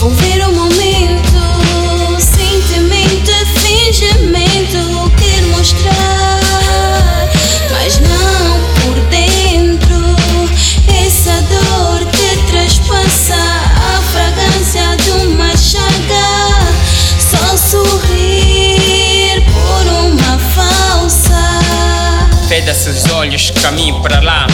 Volver ao momento, sentimento, fingimento, quer mostrar, mas não por dentro. Essa dor te traspassa a fragrância de uma chaga. Só sorrir por uma falsa. Feda seus olhos, caminho para lá.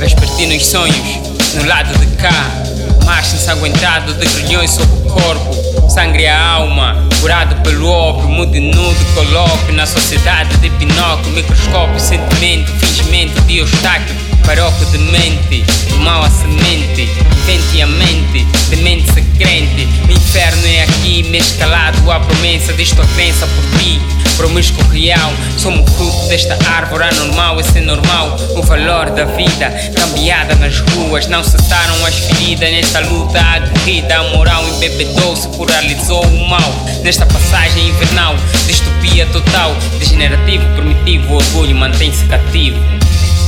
Vespertinos sonhos no lado de cá Marcha ensanguentado de grilhões sobre o corpo. Sangre a alma, curado pelo ópio. Mude nudo, coloque na sociedade de Pinóquio. Microscópio, sentimento, fingimento de Eustáquio. Paroco de mente, do mal a semente. Vente a mente, de mente se crente. O inferno é aqui, mescalado à promessa. Disto a crença por ti promíscuo real. Somos fruto desta árvore anormal, esse é normal. O valor da vida, cambiada nas ruas. Não cessaram as feridas nesta luta aguerrida. A moral embebedou-se, pluralizou o mal. Nesta passagem invernal, distopia total. Degenerativo, primitivo, orgulho mantém-se cativo.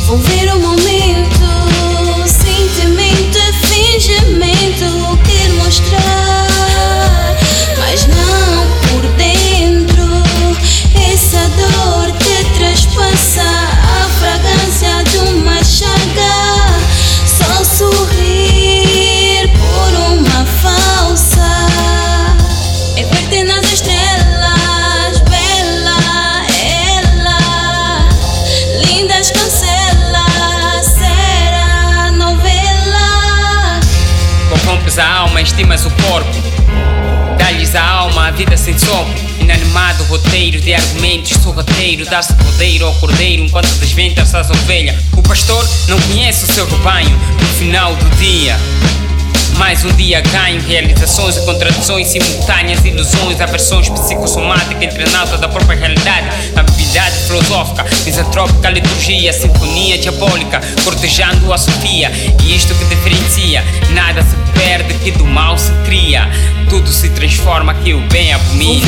Vou ver o momento, a alma, estimas o corpo. Dá-lhes a alma, a vida sem sopro. Inanimado, roteiro de argumentos, sorrateiro. Dá-se poder ao cordeiro enquanto desventas as ovelhas. O pastor não conhece o seu rebanho no final do dia. Mais um dia ganho, realizações e contradições simultâneas, ilusões, aversões psicossomáticas, internauta da própria realidade, habilidade filosófica, misantrópica, liturgia, sinfonia diabólica, cortejando a Sofia. E isto que diferencia, nada se que do mal se cria, tudo se transforma que o bem abomina.